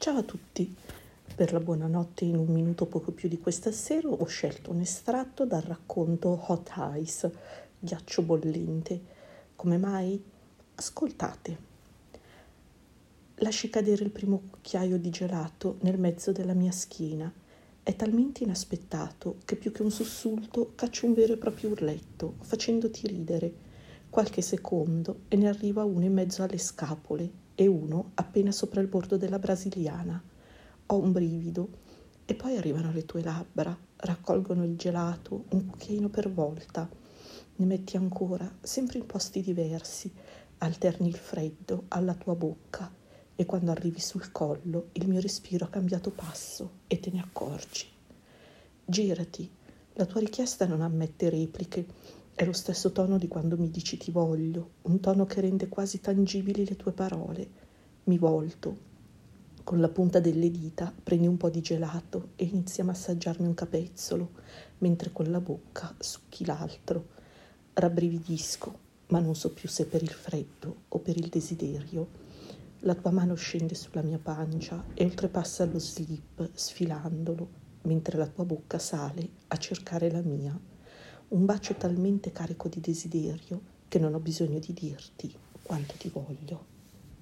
Ciao a tutti. Per la buonanotte in un minuto poco più di questa sera ho scelto un estratto dal racconto Hot Ice, ghiaccio bollente. Come mai? Ascoltate. Lasci cadere il primo cucchiaio di gelato nel mezzo della mia schiena. È talmente inaspettato che più che un sussulto caccio un vero e proprio urletto, facendoti ridere. Qualche secondo e ne arriva uno in mezzo alle scapole e uno appena sopra il bordo della brasiliana. Ho un brivido e poi arrivano le tue labbra, raccolgono il gelato, un cucchiaino per volta. Ne metti ancora, sempre in posti diversi, alterni il freddo alla tua bocca e quando arrivi sul collo il mio respiro ha cambiato passo e te ne accorgi. Girati, la tua richiesta non ammette repliche è lo stesso tono di quando mi dici ti voglio, un tono che rende quasi tangibili le tue parole. Mi volto. Con la punta delle dita prendi un po' di gelato e inizi a massaggiarmi un capezzolo, mentre con la bocca succhi l'altro. Rabbrividisco, ma non so più se per il freddo o per il desiderio. La tua mano scende sulla mia pancia e oltrepassa lo slip sfilandolo, mentre la tua bocca sale a cercare la mia un bacio talmente carico di desiderio che non ho bisogno di dirti quanto ti voglio.